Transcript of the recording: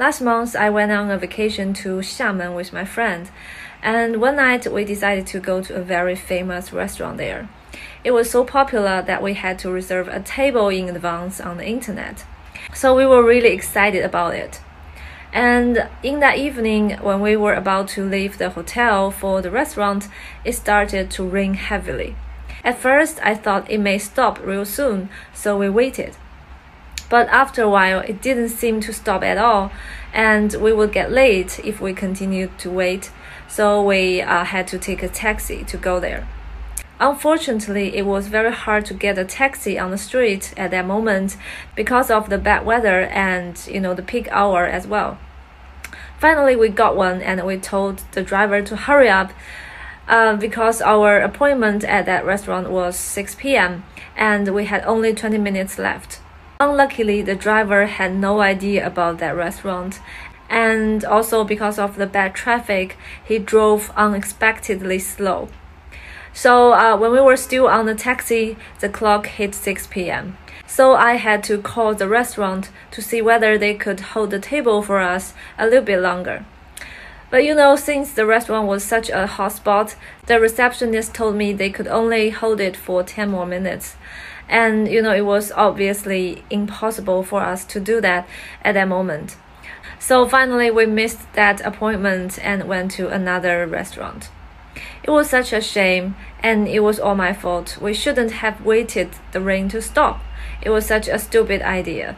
Last month, I went on a vacation to Xiamen with my friend, and one night we decided to go to a very famous restaurant there. It was so popular that we had to reserve a table in advance on the internet. So we were really excited about it. And in that evening, when we were about to leave the hotel for the restaurant, it started to rain heavily. At first, I thought it may stop real soon, so we waited. But after a while, it didn't seem to stop at all, and we would get late if we continued to wait, so we uh, had to take a taxi to go there. Unfortunately, it was very hard to get a taxi on the street at that moment because of the bad weather and you know the peak hour as well. Finally, we got one and we told the driver to hurry up uh, because our appointment at that restaurant was 6 p.m. and we had only 20 minutes left. Unluckily, the driver had no idea about that restaurant and also because of the bad traffic, he drove unexpectedly slow. So uh, when we were still on the taxi, the clock hit 6 p.m. So I had to call the restaurant to see whether they could hold the table for us a little bit longer. But you know, since the restaurant was such a hot spot, the receptionist told me they could only hold it for 10 more minutes. And you know, it was obviously impossible for us to do that at that moment. So finally, we missed that appointment and went to another restaurant. It was such a shame, and it was all my fault. We shouldn't have waited the rain to stop. It was such a stupid idea.